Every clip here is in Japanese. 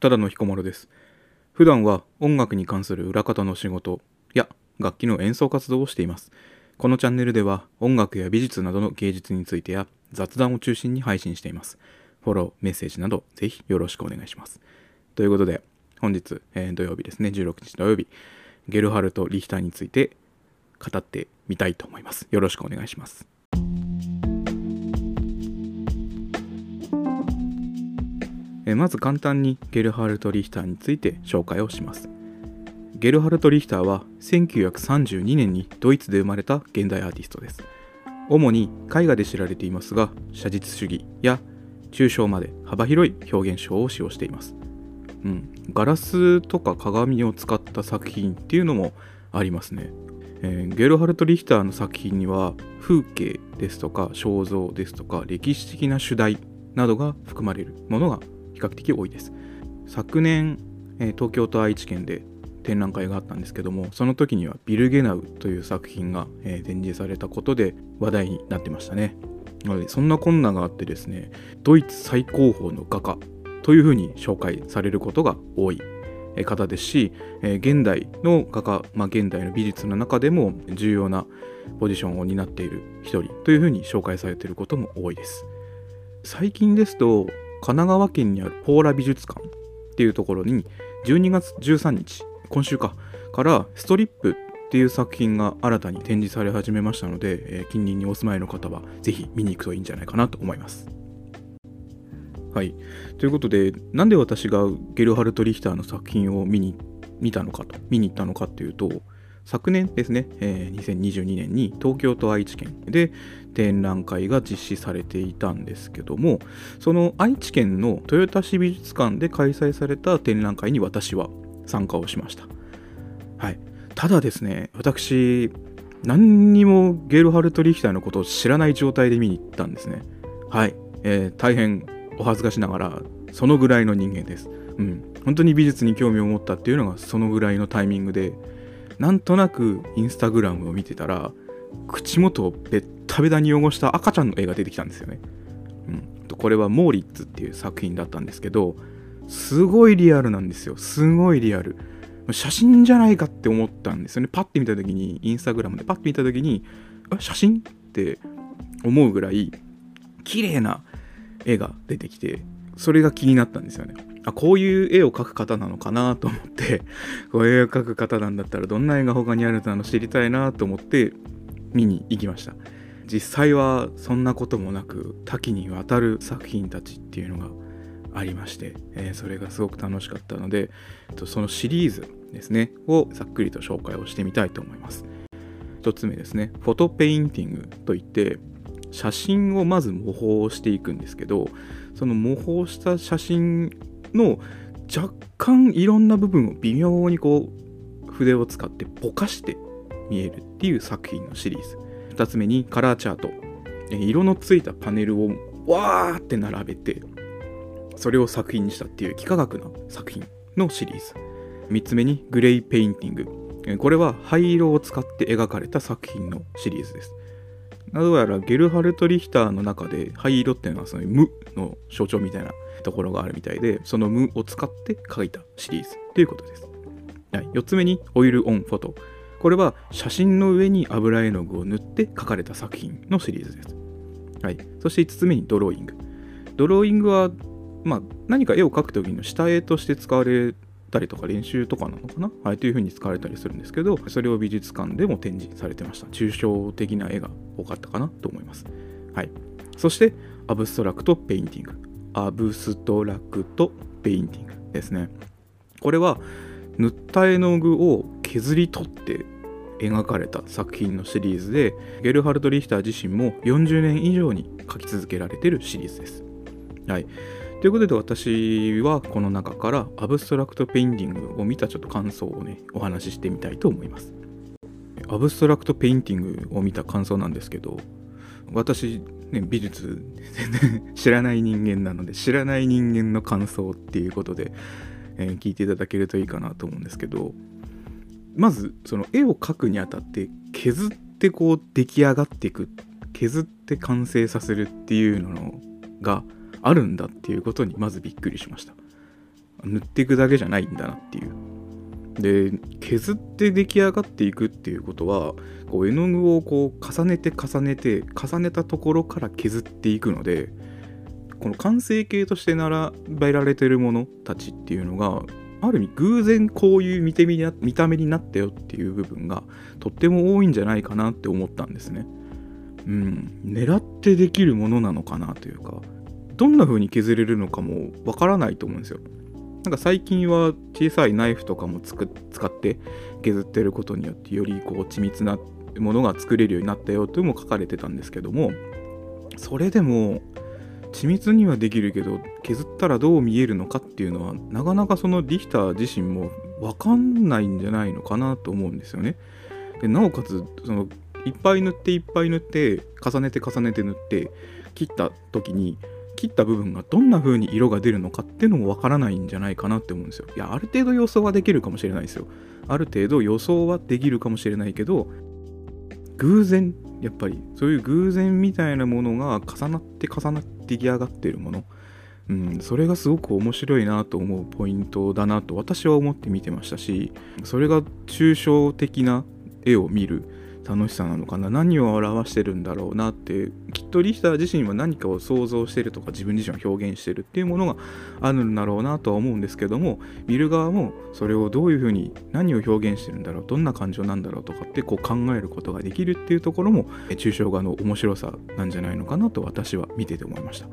ただの彦摩呂です。普段は音楽に関する裏方の仕事や楽器の演奏活動をしています。このチャンネルでは音楽や美術などの芸術についてや雑談を中心に配信しています。フォローメッセージなどぜひよろしくお願いします。ということで本日、えー、土曜日ですね。16日土曜日。ゲルハルト・リヒターについて語ってみたいと思います。よろしくお願いします。えまず簡単にゲルハルト・リヒターについて紹介をします。ゲルハルト・リヒターは1932年にドイツで生まれた現代アーティストです。主に絵画で知られていますが写実主義や抽象まで幅広い表現手法を使用しています、うん、ガラスとか鏡を使った作品っていうのもありますね、えー、ゲルハルト・リヒターの作品には風景ですとか肖像ですとか歴史的な主題などが含まれるものが比較的多いです。昨年、え東京と愛知県で展覧会があったんですけどもその時にはビル・ゲナウという作品が、え展示されたことで話題になってましたね。なのでそんな困難があってですねドイツ最高峰の画家というふうに紹介されることが多い方ですし、現代の画家、まあ、現代の美術の中でも重要なポジションを担っている一人というふうに紹介されていることも多いです。最近ですと神奈川県にあるポーラ美術館っていうところに12月13日今週かからストリップっていう作品が新たに展示され始めましたので、えー、近隣にお住まいの方はぜひ見に行くといいんじゃないかなと思います。はい。ということで、なんで私がゲルハルト・リヒターの作品を見に見たのかと、見に行ったのかっていうと、昨年ですね、えー、2022年に東京と愛知県で展覧会が実施されていたんですけどもその愛知県の豊田市美術館で開催された展覧会に私は参加をしました。はい。ただですね私何にもゲルハルト・リヒターのことを知らない状態で見に行ったんですね。はい、えー、大変お恥ずかしながらそのぐらいの人間です。うん。本当に美術に興味を持ったっていうのがそのぐらいのタイミングでなんとなくインスタグラムを見てたら口元をベッタベタに汚した赤ちゃんの絵が出てきたんですよね。うん、これはモーリッツっていう作品だったんですけどすごいリアルなんですよ。すごいリアル。写真じゃないかって思ったんですよね。パッて見た時にインスタグラムでパッて見た時に写真って思うぐらい綺麗な絵が出てきてそれが気になったんですよね。あこういう絵を描く方なのかなと思って こういう絵を描く方なんだったらどんな絵が他にあるの知りたいなと思って見に行きました。実際はそんなこともなく多岐にわたる作品たちっていうのがありまして、えー、それがすごく楽しかったのでそのシリーズですねをざっくりと紹介をしてみたいと思います。1つ目ですねフォトペインティングといって写真をまず模倣していくんですけどその模倣した写真の若干いろんな部分を微妙にこう筆を使ってぼかして見えるっていう作品のシリーズ。2つ目にカラーチャート。色のついたパネルをわーって並べてそれを作品にしたっていう幾何学な作品のシリーズ。3つ目に Gray Painting。これは灰色を使って描かれた作品のシリーズです。どやらゲルハルト・リヒターの中で灰色っていうのはその無の象徴みたいなところがあるみたいで、その無を使って描いたシリーズということです。はい、4つ目に Oil on Photo。これは写真の上に油絵の具を塗って描かれた作品のシリーズです。はい、そして5つ目にドローイング。ドローイングは、まあ、何か絵を描くときの下絵として使われたりとか練習とかなのかな、はい、というふうに使われたりするんですけど、それを美術館でも展示されてました。抽象的な絵が多かったかなと思います。はい。そして、 Abstract Painting。Abstract Painting ですね。これは塗った絵の具を削り取って描かれた作品のシリーズでゲルハルト・リヒター自身も40年以上に描き続けられているシリーズです。はい、ということで私はこの中から Abstract Painting を見たちょっと感想をねお話ししてみたいと思います。 Abstract Painting を見た感想なんですけど私ね、美術全然知らない人間なので知らない人間の感想っていうことで、えー、聞いていただけるといいかなと思うんですけどまずその絵を描くにあたって削ってこう出来上がっていく削って完成させるっていうのがあるんだっていうことにまずびっくりしました。塗っていくだけじゃないんだなっていうで削って出来上がっていくっていうことはこう絵の具をこう重ねて重ねて重ねたところから削っていくのでこの完成形として並べられてるものたちっていうのがある意味偶然こういう見てみ見た目になったよっていう部分がとっても多いんじゃないかなって思ったんですね。うん、狙ってできるものなのかなというかどんな風に削れるのかもわからないと思うんですよ。なんか最近は小さいナイフとかもつく使って削ってることによってよりこう緻密なものが作れるようになったよというのも書かれてたんですけどもそれでも緻密にはできるけど削ったらどう見えるのかっていうのはなかなかそのリヒター自身も分かんないんじゃないのかなと思うんですよね。でなおかつそのいっぱい塗っていっぱい塗って重ねて重ねて塗って切った時に切った部分がどんな風に色が出るのかっていうのもわからないんじゃないかなって思うんですよ。いやある程度予想はできるかもしれないですよ。ある程度予想はできるかもしれないけど偶然やっぱりそういう偶然みたいなものが重なって重なって出来上がってるもの、うん、それがすごく面白いなと思うポイントだなと私は思って見てましたしそれが抽象的な絵を見る楽しさなのかな何を表してるんだろうなってとリヒター自身は何かを想像してるとか自分自身を表現してるっていうものがあるんだろうなとは思うんですけども見る側もそれをどういうふうに何を表現してるんだろうどんな感情なんだろうとかってこう考えることができるっていうところも抽象画の面白さなんじゃないのかなと私は見てて思いました。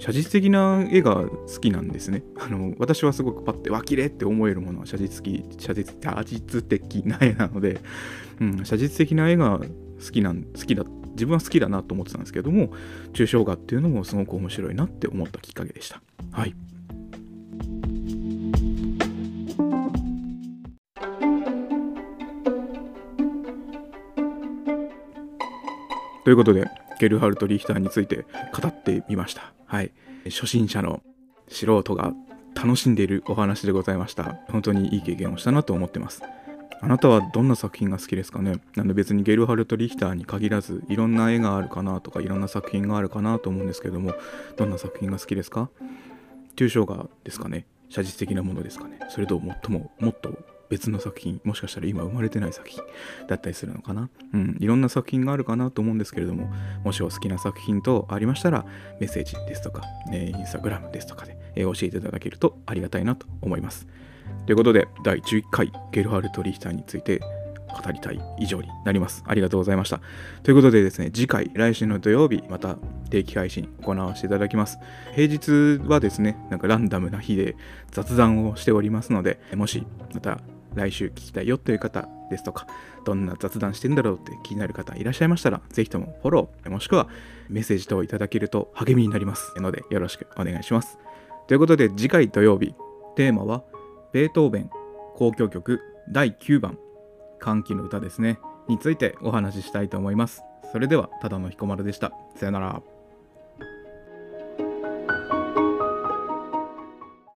写実的な絵が好きなんですね。あの私はすごくパッてわきれって思えるものは写実的写実写実的な絵なので、うん、写実的な絵が好きなん好きだ自分は好きだなと思ってたんですけども抽象画っていうのもすごく面白いなって思ったきっかけでした。はい。ということでゲルハルト・リヒターについて語ってみました。はい。初心者の素人が楽しんでいるお話でございました。本当にいい経験をしたなと思ってます。あなたはどんな作品が好きですかね？なんで別にゲルハルト・リヒターに限らずいろんな絵があるかなとかいろんな作品があるかなと思うんですけどもどんな作品が好きですか？抽象画ですかね？写実的なものですかね？それともっとももっと別の作品もしかしたら今生まれてない作品だったりするのかな？うんいろんな作品があるかなと思うんですけれどももしお好きな作品とありましたらメッセージですとか、ね、インスタグラムですとかで、え教えていただけるとありがたいなと思います。ということで第11回ゲルハルト・リヒターについて語りたい以上になります。ありがとうございました。ということでですね、次回、来週の土曜日、また定期配信行わせていただきます。平日はですね、なんかランダムな日で雑談をしておりますので、もしまた来週聞きたいよという方ですとか、どんな雑談してんだろうって気になる方いらっしゃいましたら、ぜひともフォロー、もしくはメッセージ等いただけると励みになりますので、よろしくお願いします。ということで、次回土曜日、テーマは、ベートーベン交響曲第9番、歓喜の歌ですね、についてお話ししたいと思います。それでは、ただの彦丸でした。さよなら。